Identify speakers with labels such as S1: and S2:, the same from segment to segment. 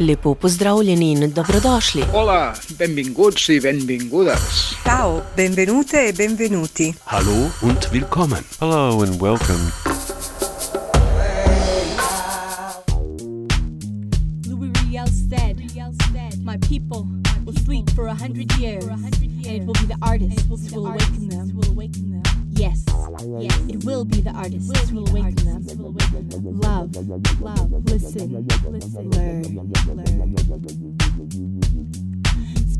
S1: Lepo pozdravljeni in dobrodošli.
S2: Hola, benvinguts i benvingudes.
S3: Ciao, benvenute e benvenuti.
S4: Hallo und willkommen.
S5: Hello and welcome.
S6: Louis Riel said, My people will sleep for a hundred years, it will be the artists who will awaken them. Yes, yes, it will be the artists who will awaken them. Love, love, listen, listen, learn, learn.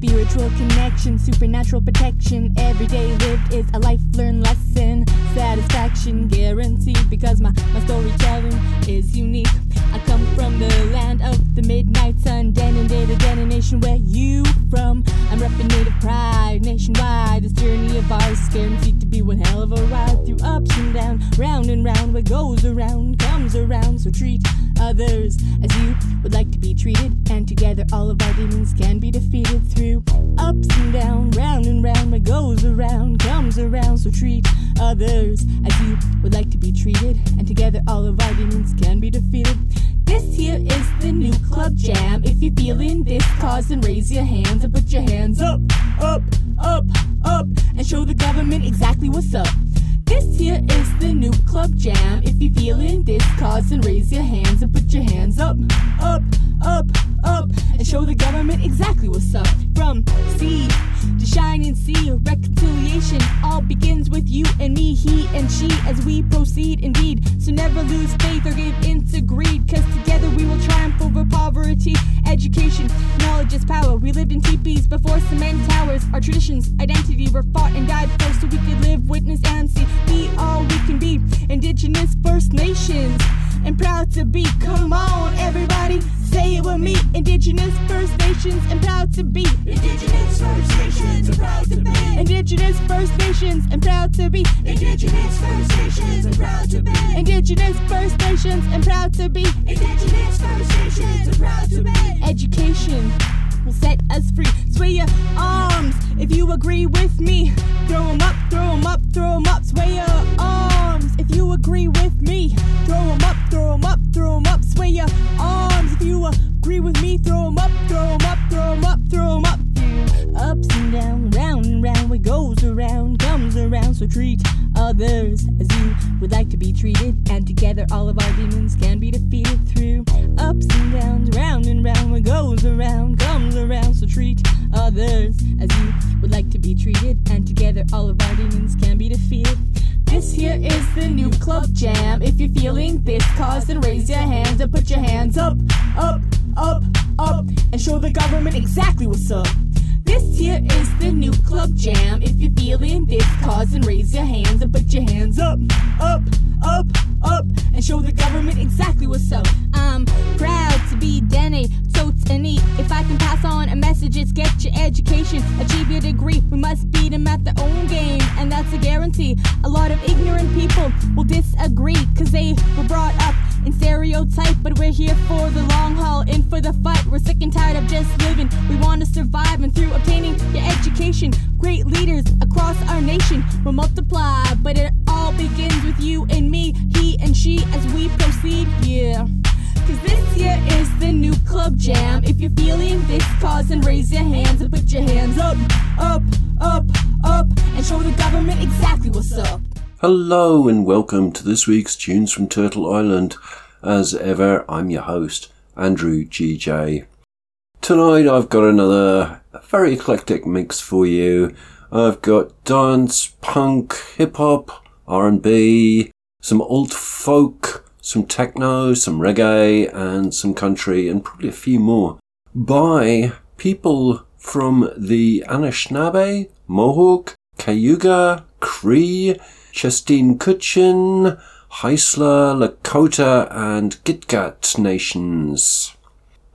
S6: Spiritual connection, supernatural protection. Every day lived is a life learned lesson. Satisfaction guaranteed because my, my storytelling is unique. I come from the land of the midnight sun, detonated detonation. Where you from? I'm repping native pride nationwide. This journey of ours guaranteed to be one hell of a ride through ups and downs, round and round. What goes around comes around. So treat others as you would like to be treated, and together all of our demons can be defeated through ups and downs, round and round. What goes around comes around. So treat others as you would like to be treated, and together all of our demons can be defeated. This here is the new club jam. If you're feeling this cause, then raise your hands and put your hands up, up, up, up, and show the government exactly what's up. This here is the new club jam. If you're feeling this cause, then raise your hands and put your hands up, up, up, up, and show the government exactly what's up. From sea to shining sea, reconciliation all begins with you and me, he and she, as we proceed indeed. So never lose faith or give in to greed, cause together we will triumph over poverty. Education, knowledge is power. We lived in teepees before cement towers. Our traditions, identity were fought and died for so we could live, witness, and see. Be all we can be. Indigenous First Nations. And proud to be. Come on, everybody, say it with me. Indigenous First Nations and proud to be. Indigenous First Nations and proud to be. Indigenous First Nations and proud to be. Indigenous First Nations and proud to be. Indigenous First Nations and proud to be. Indigenous First Nations and proud to be. Education will set us free. Sway your arms if you agree with me. Throw 'em up, throw 'em up, throw 'em up. Sway your arms if you agree with me. Throw 'em up, throw 'em up, throw 'em up. Sway your arms if you agree with me. Throw 'em up, throw 'em up, throw 'em up, throw 'em up. Ups and down, round and round, what goes around comes around. So treat others as you would like to be treated, and together all of our demons can be defeated through ups and downs, round and round. What goes around comes around. So treat others as you would like to be treated, and together all of our demons can be defeated. This here is the new club jam. If you're feeling this cause, then raise your hands and put your hands up, up, up, up, and show the government exactly what's up. This here is the new club jam. If you're feeling this cause, then raise your hands and put your hands up, up, up, up, and show the government exactly what's up. I'm proud to be Dene, totally. If I can pass on a message, it's get your education, achieve your degree. We must beat them at their own game, and that's a guarantee. A lot of ignorant people will disagree, cause they were brought up in stereotype, but we're here for the long haul, in for the fight. We're sick and tired of just living. We want to survive, and through obtaining your education, great leaders across our nation will multiply. But it all begins with you and me, he and she, as we proceed. Yeah. You're feeling this cause, then raise your hands and put your hands up, up, up, up, and show the government exactly what's up.
S5: Hello and welcome to this week's Tunes from Turtle Island. As ever, I'm your host, Andrew GJ. Tonight I've got another very eclectic mix for you. I've got dance, punk, hip hop, R&B, some alt folk, some techno, some reggae, and some country, and probably a few more by people from the Anishinaabe, Mohawk, Cayuga, Cree, Chestine Kutchin, Haisla, Lakota, and Gitga'at nations.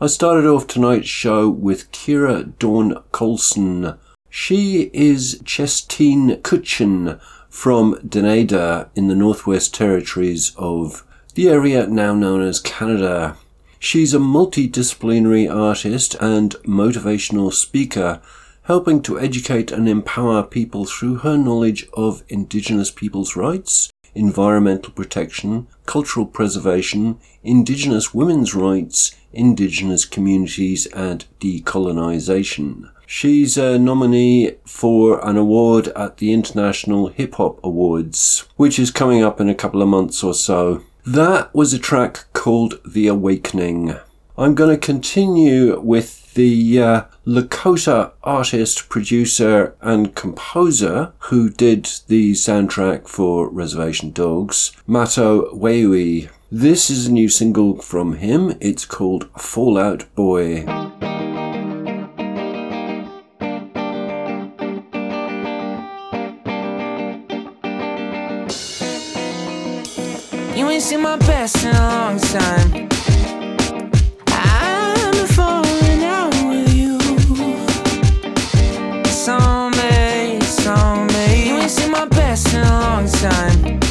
S5: I started off tonight's show with Kira Dawn Colson. She is Chestine Kutchin from Dunedin in the Northwest Territories of the area now known as Canada. She's a multidisciplinary artist and motivational speaker, helping to educate and empower people through her knowledge of Indigenous people's rights, environmental protection, cultural preservation, Indigenous women's rights, Indigenous communities, and decolonization. She's a nominee for an award at the International Hip Hop Awards, which is coming up in a couple of months or so. That was a track called The Awakening. I'm going to continue with the uh, Lakota artist, producer, and composer who did the soundtrack for Reservation Dogs, Mato Wayuhi. This is a new single from him. It's called
S7: Fall Out Boy. You ain't seen my best in a long time. I'm falling out with you. It's all me, it's Someday, me. You ain't seen my best in a long time.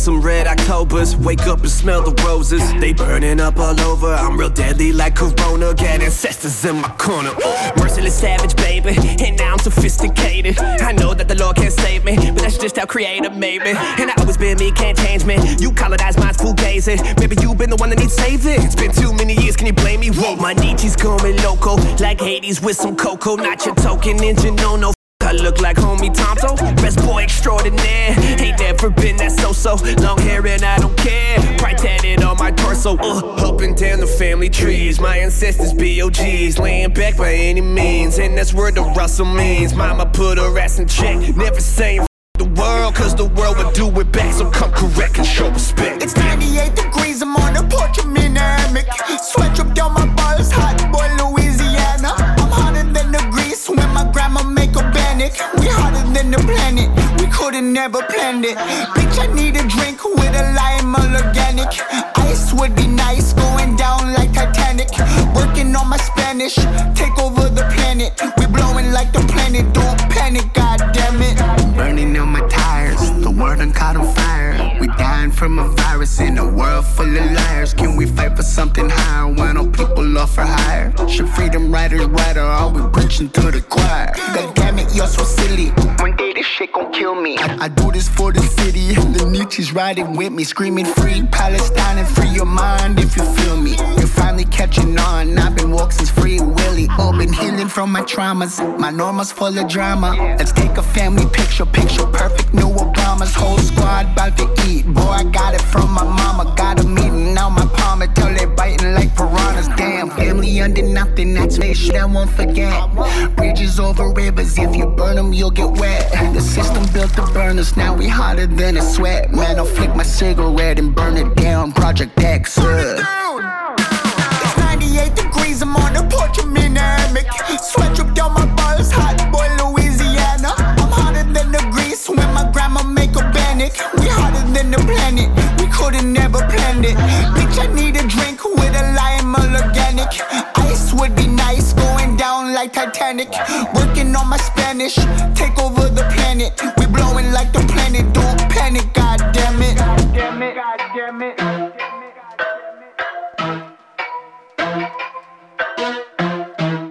S8: Some red Octobers. Wake up and smell the roses, they burning up all over. I'm real deadly like Corona, got ancestors in my corner. Merciless savage, baby, and now I'm sophisticated. I know that the Lord can't save me, but that's just how Creator made me. And I always been me, can't change me. You colonize minds, fugazi. Maybe you been the one that needs saving. It's been too many years, can you blame me? Whoa, my Nietzsche's going loco, like Hades with some cocoa. Not your token engine, no, no. I look like homie Tonto, best boy extraordinaire. Ain't never been that so-so. Long hair and I don't care. Pride tatted on my torso. Uh, up and down the family trees. My ancestors B.O.G's. Laying back by any means. And that's where the Russell means. Mama put her ass in check. Never saying the world, cause the world would do it back. So come correct and show respect.
S9: It's 98 degrees, I'm on the porch, I'm. Sweat drip down my balls, hot panic. We hotter than the planet, we couldn't never planned it. Bitch, I need a drink with a lime all organic. Ice would be nice, going down like Titanic. Working on my Spanish, take over the planet. We blowing like the planet, don't panic, god damn it. Burning on my tires, the world done caught on fire. We dying from a virus in a world full of liars. Can we fight for something higher? Why don't people offer higher? Should freedom riders ride or are we preaching to the choir? God damn it, you're so silly. One day this shit gon' kill me. I, I do this for the city. The Nietzsche's riding with me, screaming free Palestine and free your mind if you feel me. You're finally catching on. I've been walking since Free Willy. Oh, been healing from my traumas. My normal's full of drama. Let's take a family picture, picture perfect. New Obama's whole squad about to eat. Boy, I got it from my mama. Got a meeting now my palm until they biting like piranhas. Damn, family under nothing. That's me shit I won't forget. Bridges over rivers. If you burn them, you'll get wet. The system built to burn us. Now we hotter than a sweat. Man, I'll flick my cigarette and burn it down. Project X. uh. It's 98 degrees, I'm on the porch, I'm in a hammock. Sweat drip down my balls, hot boy Louisiana. I'm hotter than the grease when my grandma make a panic. We hotter than the planet, we couldn't never planned it. Like Titanic. Working on my Spanish, take over the planet. We blowing like the planet, don't panic, god damn it. God damn it, god damn it.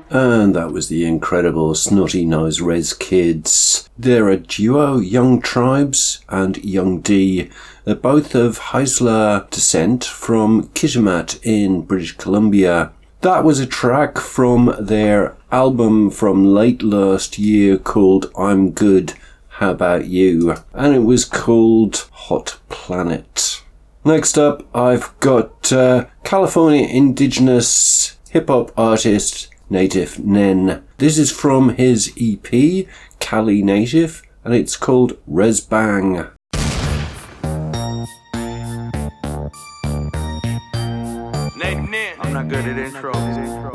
S5: And that was the incredible Snotty Nose Rez Kids. They're a duo, Yung Trybez and Young D. They're both of Haisla descent from Kitimat in British Columbia. That was a track from their album from late last year called I'm Good, How About You? And it was called Hot Planet. Next up, I've got uh, California indigenous hip hop artist Native Nenn. This is from his EP, Cali Native, and it's called Rez Bang.
S10: I'm not good at intros.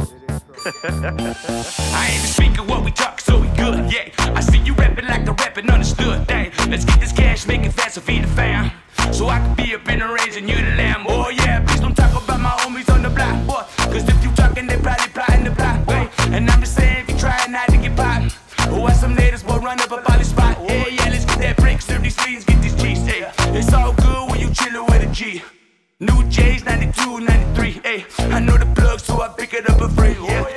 S10: I ain't speaking what we talk, so we good, yeah. I see you rapping like the rapping understood, dang. Let's get this cash, make it fast, so feed the fam. So I can be up in the range and you the lamb. Oh yeah, please don't talk about my homies on the block, boy. Cause if you talking, they probably plotting the block, babe. And I'm just saying, if you trying not to get popped, oh, why some natives will run up on the spot. Yeah, yeah, let's get that brick, serve these sleeves, get these cheese, hey. It's all good when you chillin' with a G. New J's 92, 93, hey. I know the plug, so I pick it up and free. Yeah.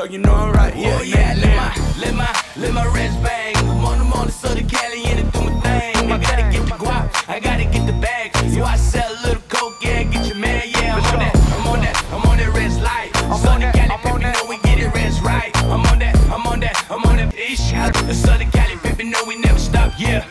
S10: Spinning like this, dog, you know I'm right. Yeah, oh, yeah, let my, let my, let my rest bang. I'm on the morning, Southern Cali, and it do my thing. I gotta get the guap, I gotta get the bag. So I sell a little coke, yeah, get your man, yeah. I'm on that, I'm on that, I'm on that rest light. Southern Cali, baby, know we get it rest right. I'm on that, I'm on that, I'm on that ish. The Southern Cali, baby, know we never stop, yeah.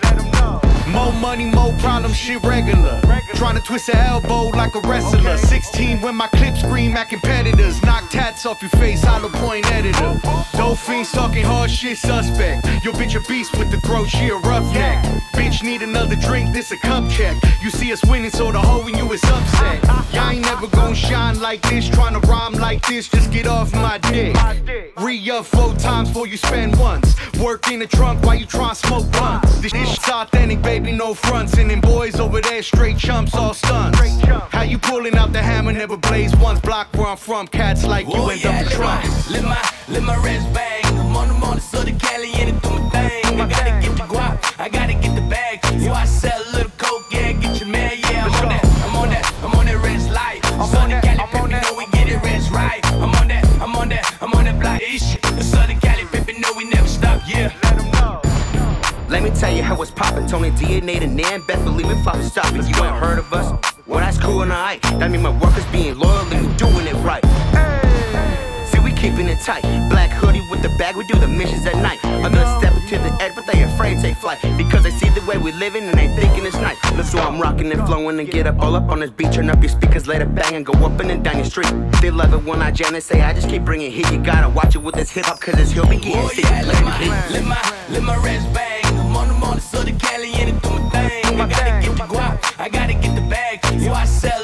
S11: More money, more problems, shit regular. Trying to twist an elbow like a wrestler. 16 when my clip scream at competitors. Knock tats off your face, hollow point editor. Dope fiends talking hard shit, suspect. Your bitch a beast with the throat, she a roughneck. Bitch need another drink, this a cup check. You see us winning, so the hoe in you is upset. Ah, ah, ah. Y'all ain't never gonna shine like this, trying to rhyme like this, just get off my dick. Re up four times before you spend once. Work in the trunk while you try and smoke blunts. This shit's authentic, baby, no fronts. And them boys over there, straight chumps, all stunts. How you pulling out the hammer, never blaze once. Block where I'm from, cats like you
S12: Oh,
S11: end
S12: yeah,
S11: up trunks.
S12: let my, let my wrist bang. I'm on the morning, so the Cali in it, do my thing. I gotta get the
S13: tight. Black hoodie with the bag, we do the missions at night. Others stepping to the edge, but they afraid to take flight. Because they see the way we living and they thinking it's nice. Look, so I'm rocking and flowing and get up all up on this beat. Turn up your speakers, let it bang and go up and then down your street. They love it when I jam and say, I just keep bringing heat. You gotta watch it with this hip hop, cause this hill be getting
S12: Oh yeah, let my, let my, let my rest bang. I'm on the morning, so the Cali in it, do my thing. I gotta get the guap, I gotta get the bag. Yo, I sell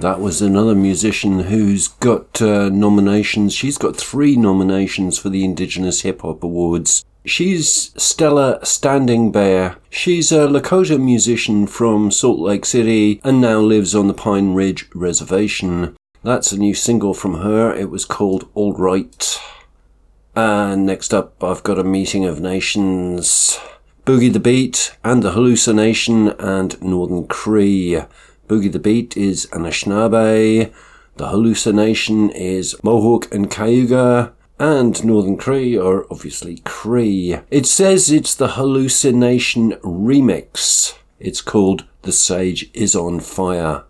S12: That
S5: was another musician who's got uh, nominations. She's got three nominations for the Indigenous Hip Hop Awards. She's Stella Standingbear. She's a Lakota musician from Salt Lake City and now lives on the Pine Ridge Reservation. That's a new single from her. It was called All Right. And next up, I've got a meeting of nations. Boogey The Beat and the Halluci Nation and Northern Cree. Boogey The Beat is Anishinaabe. The Halluci Nation is Mohawk and Cayuga. And Northern Cree are obviously Cree. It says it's the Halluci Nation remix. It's called The Sage is on Fire.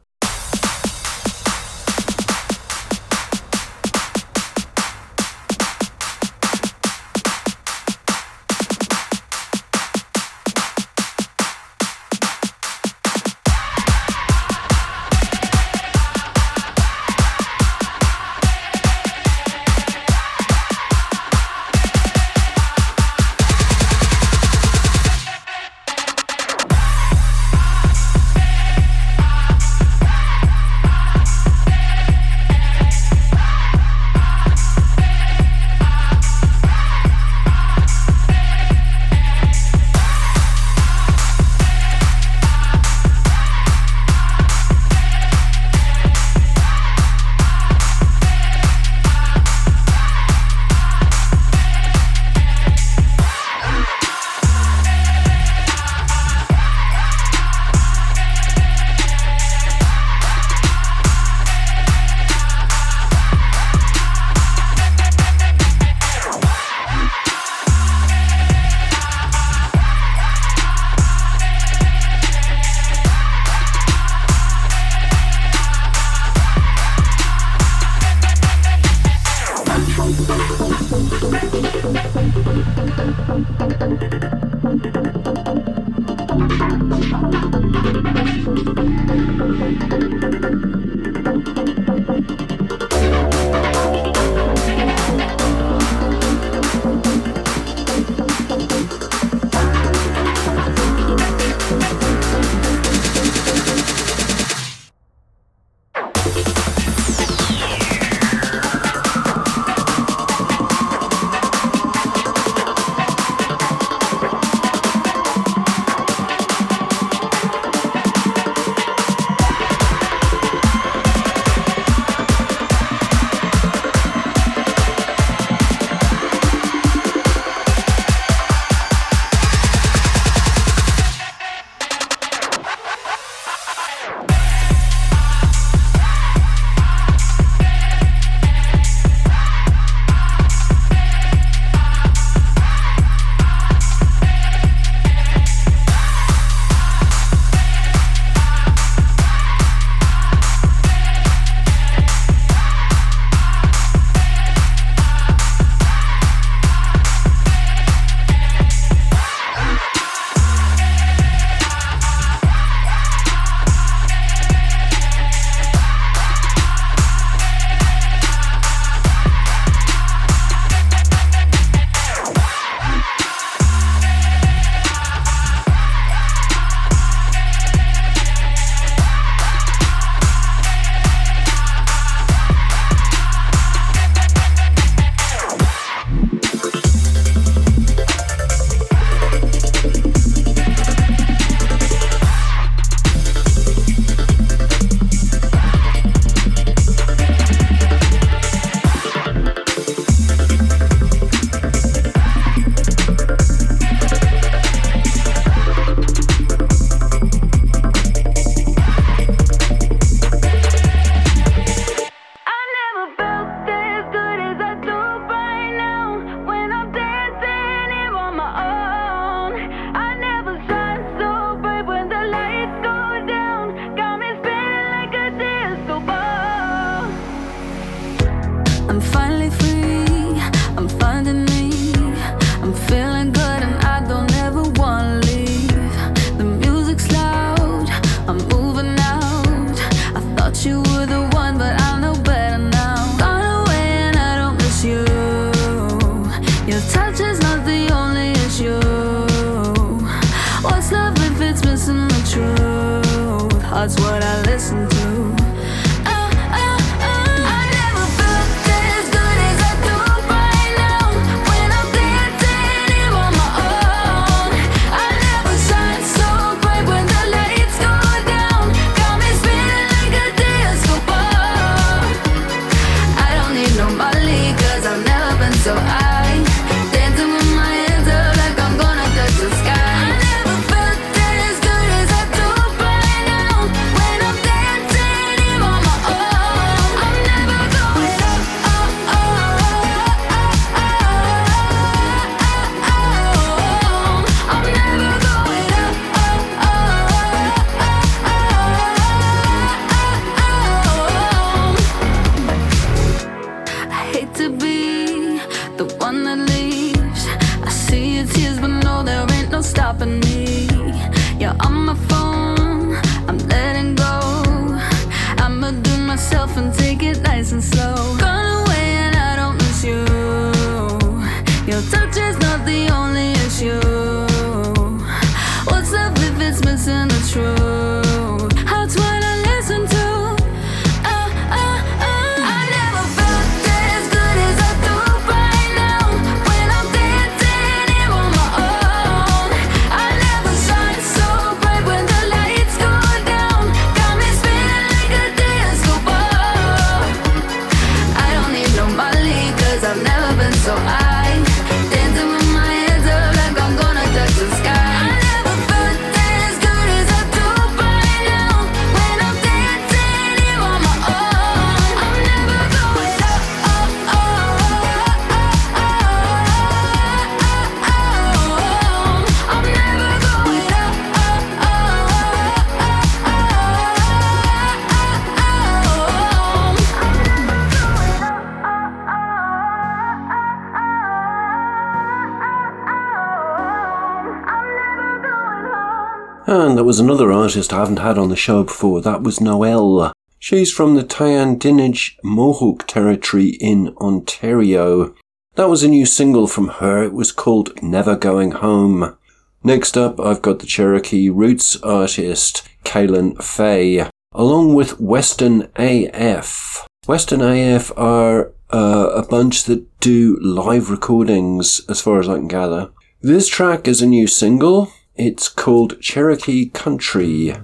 S14: And
S5: there was another artist I haven't had on the show before. That was Noelle. She's from the Tyendinaga Mohawk territory in Ontario. That was a new single from her. It was called Never Going Home. Next up, I've got the Cherokee Roots artist Kalyn Fay, along with Western AF. Western AF are uh, a bunch that do live recordings, as far as I can gather. This track is a new single. It's called Cherokee Country.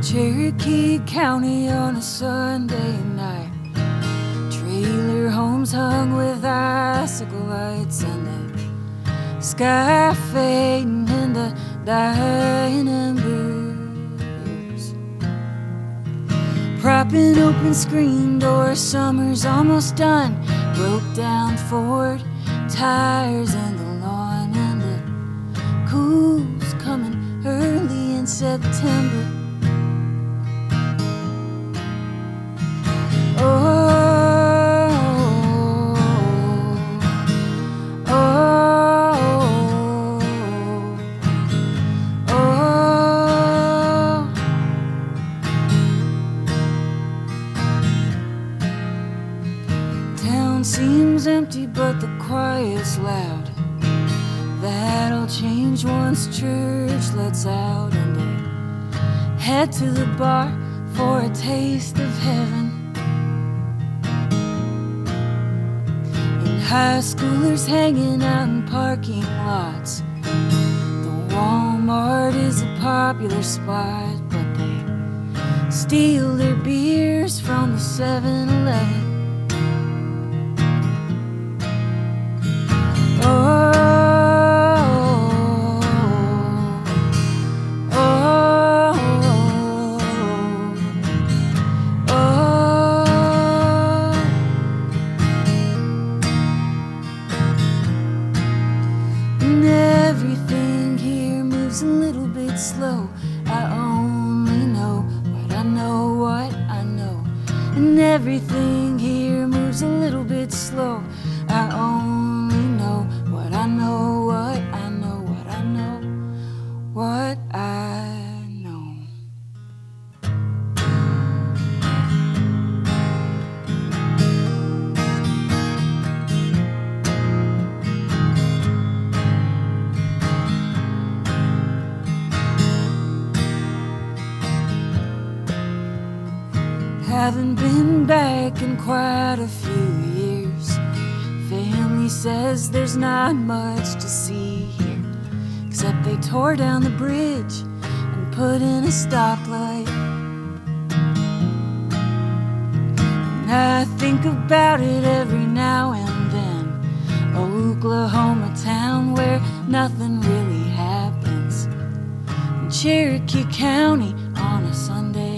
S15: Cherokee County on a Sunday night. Trailer homes hung with icicle lights and the sky fading in the dying embers. Propping open screen door, summer's almost done. Broke down Ford tires in the lawn, and the cool's coming early in September. Oh, Seems empty, but the choir's loud. That'll change once church lets out, and they head to the bar for a taste of heaven. And high schoolers hanging out in parking lots. The Walmart is a popular spot, but they steal their beers from the 7 Eleven. Cherokee County on a Sunday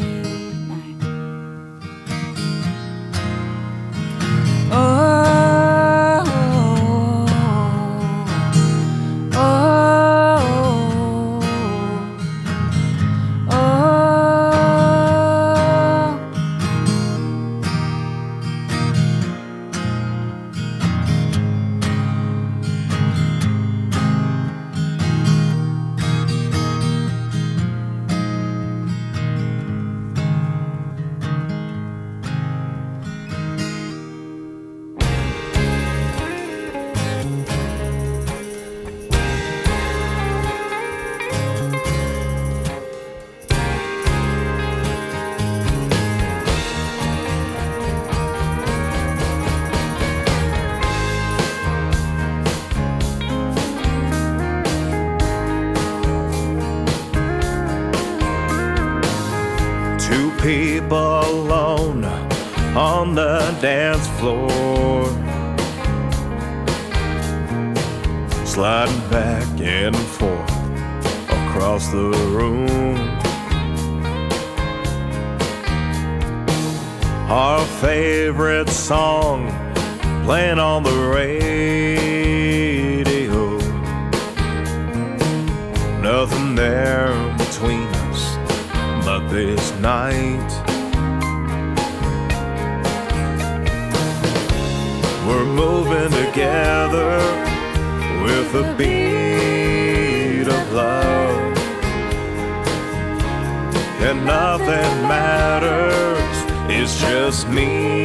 S16: me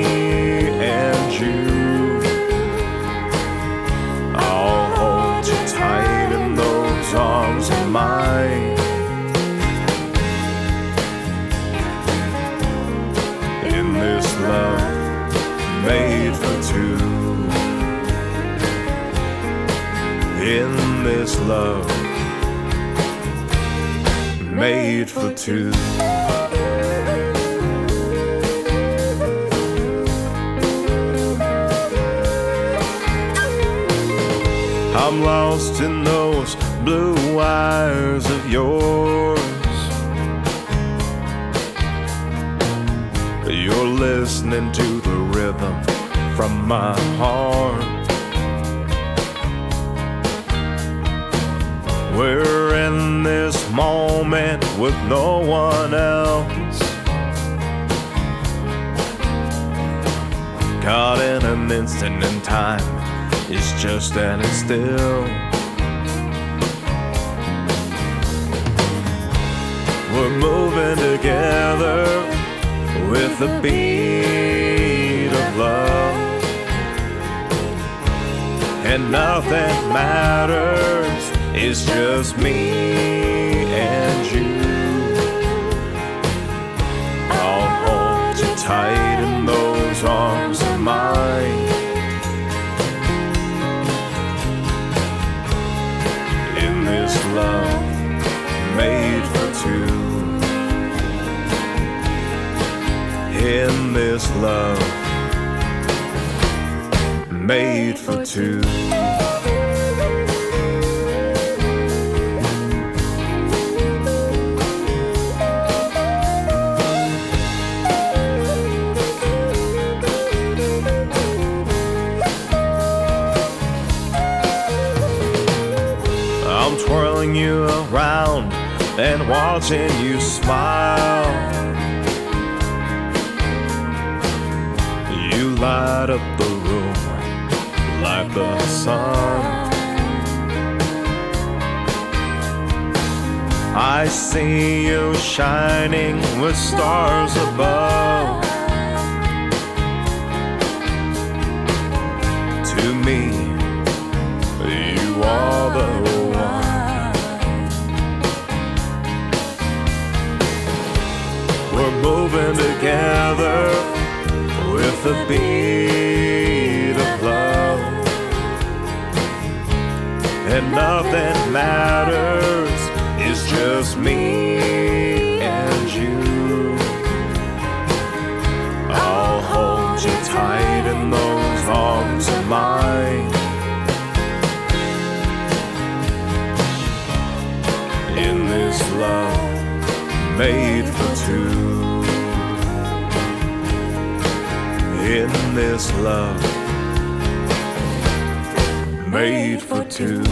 S16: and you. I'll hold you tight in those arms of mine. In this love made for two. In this love made for two. I'm lost in those blue eyes of yours. You're listening to the rhythm from my heart. We're in this moment with no one else. Caught in an instant in time, it's just standing still. We're moving together with the beat of love. And nothing matters, it's just me and you. I'll hold you tight in those arms of mine. Love made for two. In this love made for two. Watching you smile. You light up the room like the sun. I see you shining with stars above. The beat of love. And nothing matters, it's just me this love made for two.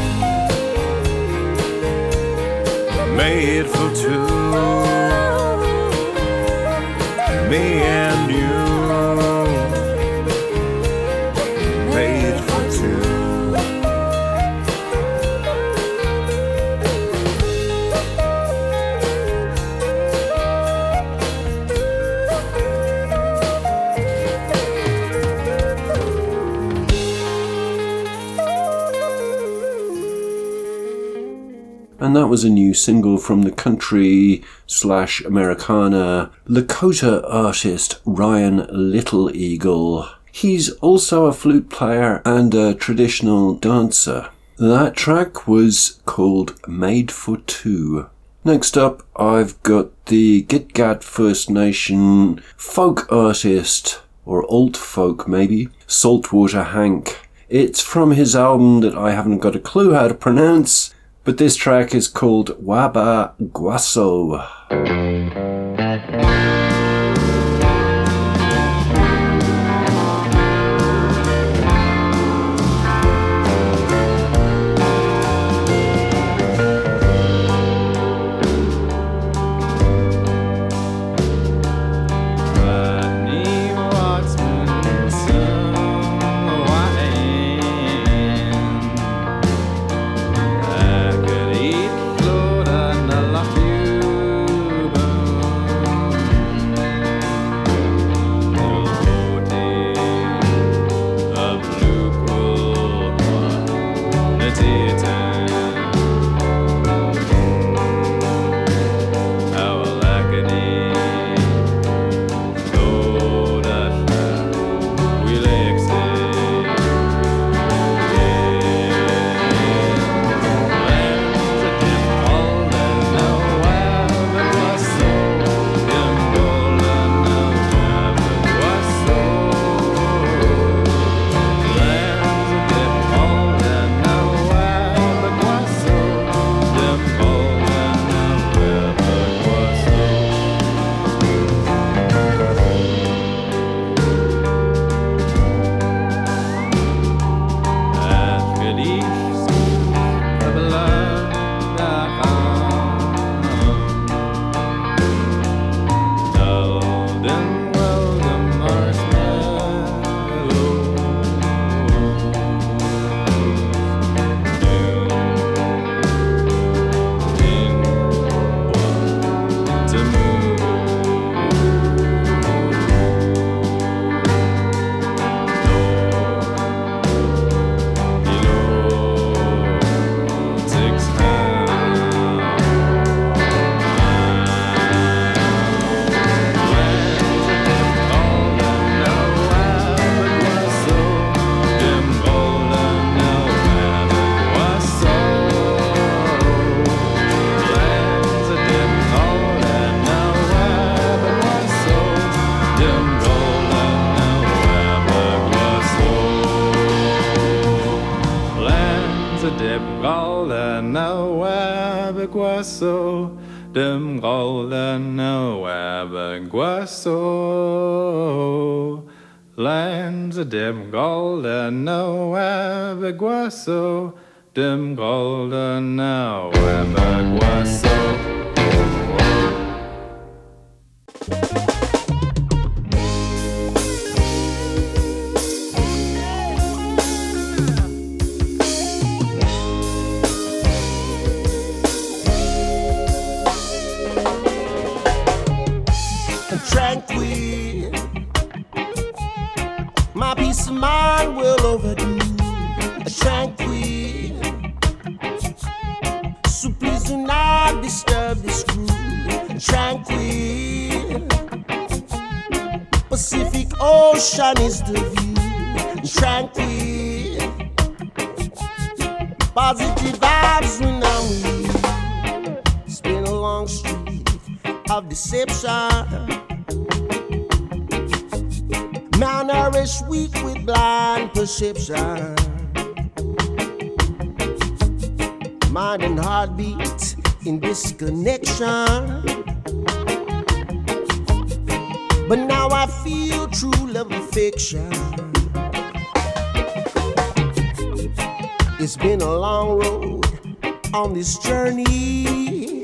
S16: Made for two. Me and
S5: And that was a new single from the country slash Americana Lakota artist Ryan LittleEagle. He's also a flute player and a traditional dancer. That track was called Made for Two. Next up, I've got the Gitga'at First Nation folk artist, or alt folk maybe, Saltwater Hank. It's from his album that I haven't got a clue how to pronounce, but this track is called
S17: Waaba
S18: Gwasoo. My peace of mind will overdo. Tranquil. So please do not disturb this groove. Tranquil. Pacific Ocean is the view. Tranquil. Positive vibes when I'm with you. It's been a long street of deception. Malnourished, weak with blind perception. Mind and heartbeat in disconnection. But now I feel true love affection. It's been a long road on this journey.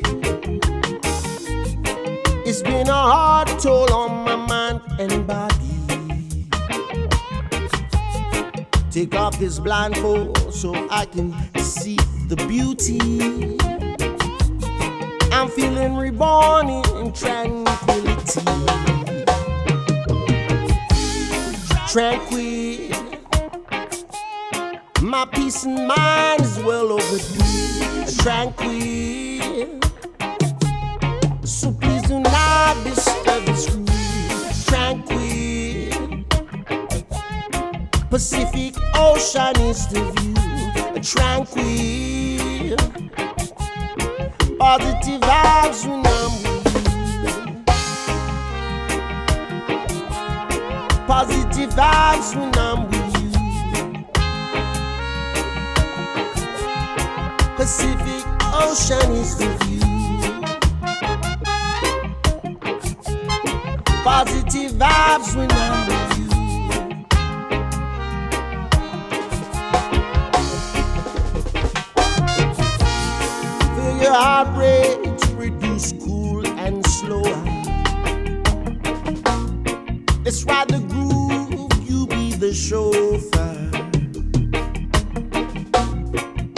S18: It's been a hard toll on my mind Take off this blindfold so I can see the beauty. I'm feeling reborn in tranquility. Tranquil. My peace and mind is well overdue. Tranquil. So please do not disturb Pacific Ocean is the view. Tranquil.
S19: Positive vibes when I'm with you. Positive vibes when I'm with you. Pacific Ocean is the view. Positive vibes when I'm with you. Feel your heart rate reduce cool and slower. Let's ride the groove, you be the chauffeur.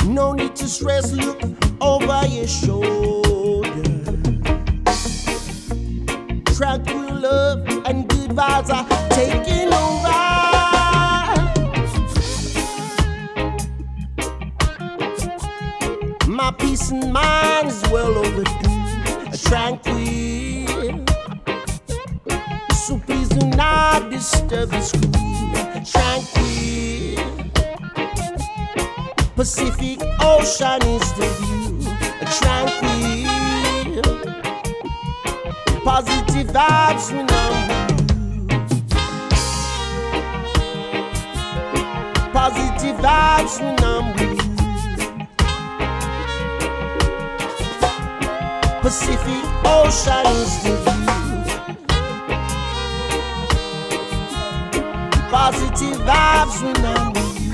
S19: No need to stress, look over your shoulder. Tranquil love and good vibes are taking over. The school. Tranquil. Pacific Ocean is the view. Tranquil. Positive vibes when I'm. Positive vibes when I'm with you. Pacific Ocean is the view. Positive vibes when I'm with you.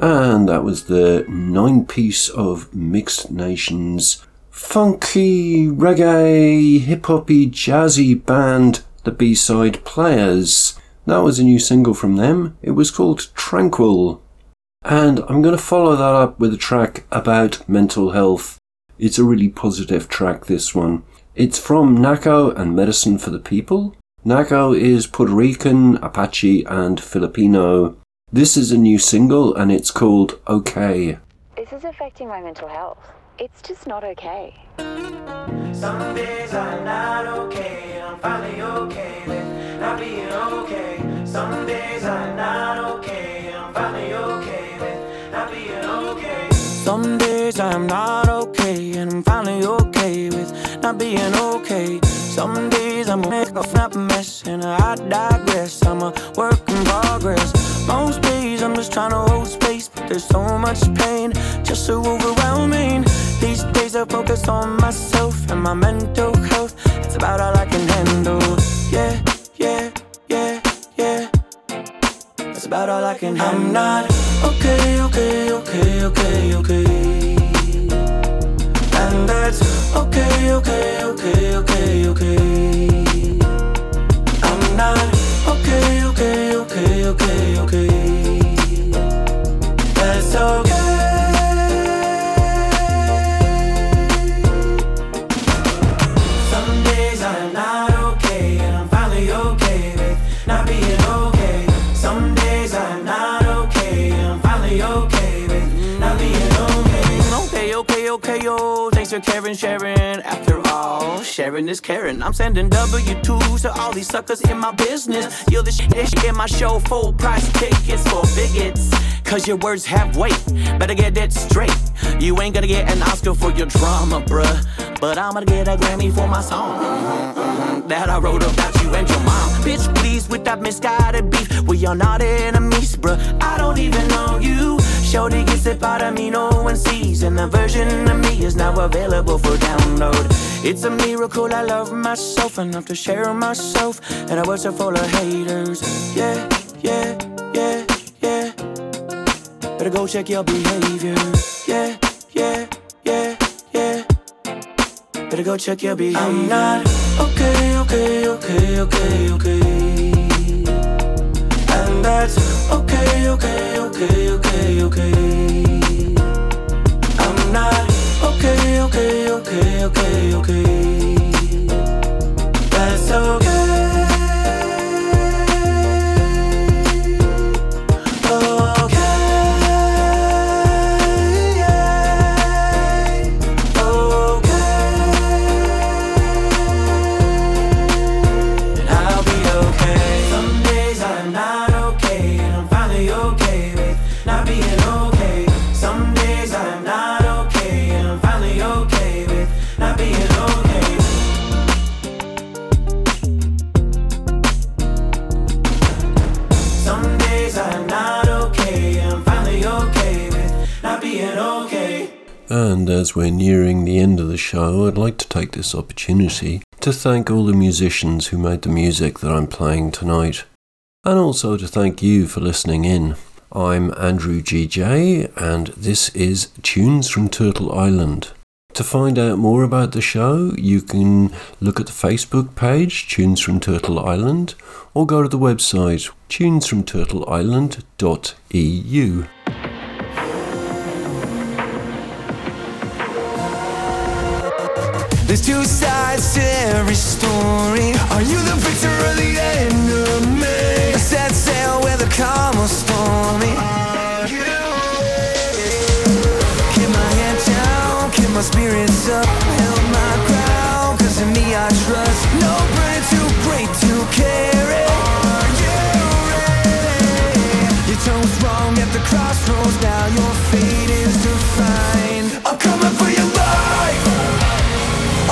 S5: And that was the nine piece of Mixed Nations funky reggae hip hoppy jazzy band the B-side players. That was a new single from them. It was called Tranquil. And I'm going to follow that up with a track about mental health. It's a really positive track, this one. It's from Nahko and Medicine for the People. Nahko is Puerto Rican, Apache, and Filipino. This is a new single and it's called Okay.
S20: This is affecting my mental health. It's just not okay.
S21: Some days are not okay, and I'm finally okay with not being okay. Some days are not okay,
S22: Some days I'm not okay, and I'm finally okay with not being okay. Some days I'm a make a snap mess, and I digress. I'm a work in progress. Most days I'm just trying to hold space, but there's so much pain, just so overwhelming. These days I focus on myself and my mental health. It's about all I can handle. Yeah, yeah, yeah, yeah. That's about all I can handle. I'm not okay, okay, okay, okay, okay. And that's okay, okay, okay, okay, okay. I'm not okay, okay, okay, okay, okay. That's okay. Yo. Thanks for caring, sharing. After all, sharing is caring. I'm sending W2s to all these suckers in my business. You're the shit that shit in my show, full price tickets for bigots. Cause your words have weight. Better get that straight. You ain't gonna get an Oscar for your drama, bruh. But I'm gonna get a Grammy for my song. Mhm, mhm, That I wrote about you and your mom. Bitch, please, with that misguided beef. We are not enemies, bruh. I don't even know you. Shorty gets it out of me, no one sees. And the version of me is now available for download. It's a miracle I love myself enough to share myself. And I are full of haters. Yeah, yeah, yeah, yeah. Better go check your behavior. Yeah, yeah, yeah, yeah. Better go check your behavior. I'm not okay, okay, okay, okay, okay. And that's okay, okay, okay, okay, okay. okay. I'm not okay, okay, okay, okay, okay. That's okay. And
S5: as we're nearing the end of the show, I'd like to take this opportunity to thank all the musicians who made the music that I'm playing tonight, and also to thank you for listening in. I'm Andrew GJ, and this is Tunes from Turtle Island. To find out more about the show, you can look at the Facebook page, Tunes from Turtle Island, or go to the website, tunesfromturtleisland.eu.
S8: There's two sides to every story. Are you the victor or the enemy? I set sail with a calm or stormy. Keep my head down, keep my spirits up, held my ground. Cause in me I trust. No burden too great to carry. Are you ready? Your tone's wrong at the crossroads. Now your fate is defined.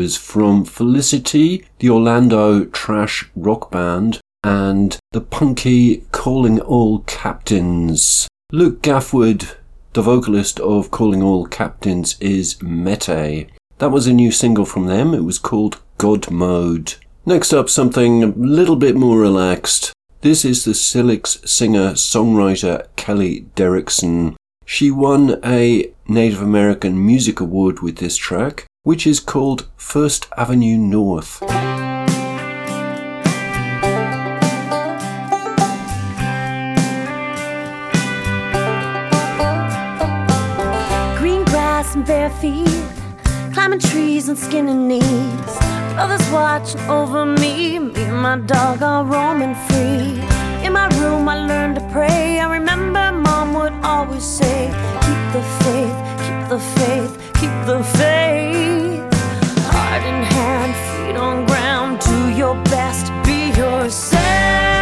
S8: was from
S5: Felicity, the Orlando trash rock band, and the punky Calling All Captains. Luke Gaffwood, the vocalist of Calling All Captains, is Métis. That was a new single from them. It was called God Mode. Next up, something a little bit more relaxed. This is the Syilx singer songwriter Kelly Derrickson. She won a Native American Music Award with this track, which is called First Avenue North.
S15: Green grass and bare feet, climbing trees and skinning knees. Brothers watching over me, me and my dog are roaming free. In my room, I learned to pray. I remember mom would always say, Keep the faith, keep the faith, keep the faith. Heart in hand, feet on ground, do your best, be yourself.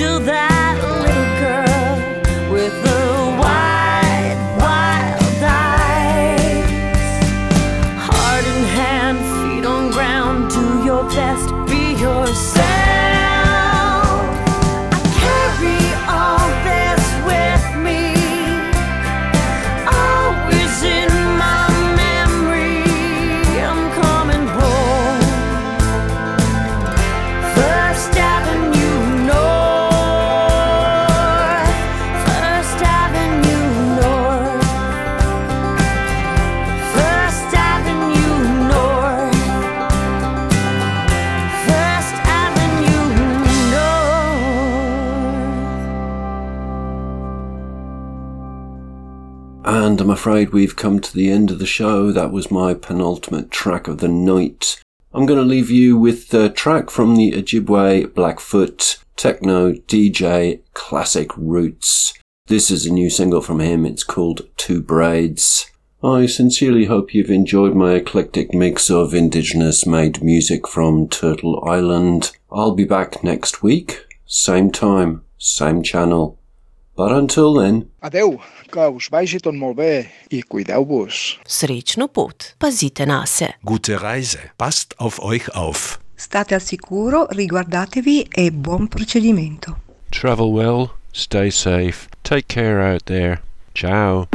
S15: Angel, that
S5: afraid we've come to the end of the show. That was my penultimate track of the night. I'm going to leave you with the track from the Ojibwe Blackfoot techno DJ Classic Roots. This is a new single from him. It's called Two Braids. I sincerely hope you've enjoyed my eclectic mix of indigenous made music from Turtle Island. I'll be back next week, same time, same channel. But until then,
S23: Adeu, que us vagi tot molt bé i cuideu-vos.
S24: Srečno pot, pazite na se.
S4: Gute Reise. Passt auf euch auf.
S3: State al sicuro, riguardatevi e buon procedimento.
S4: Travel well, stay safe, take care out there. Ciao.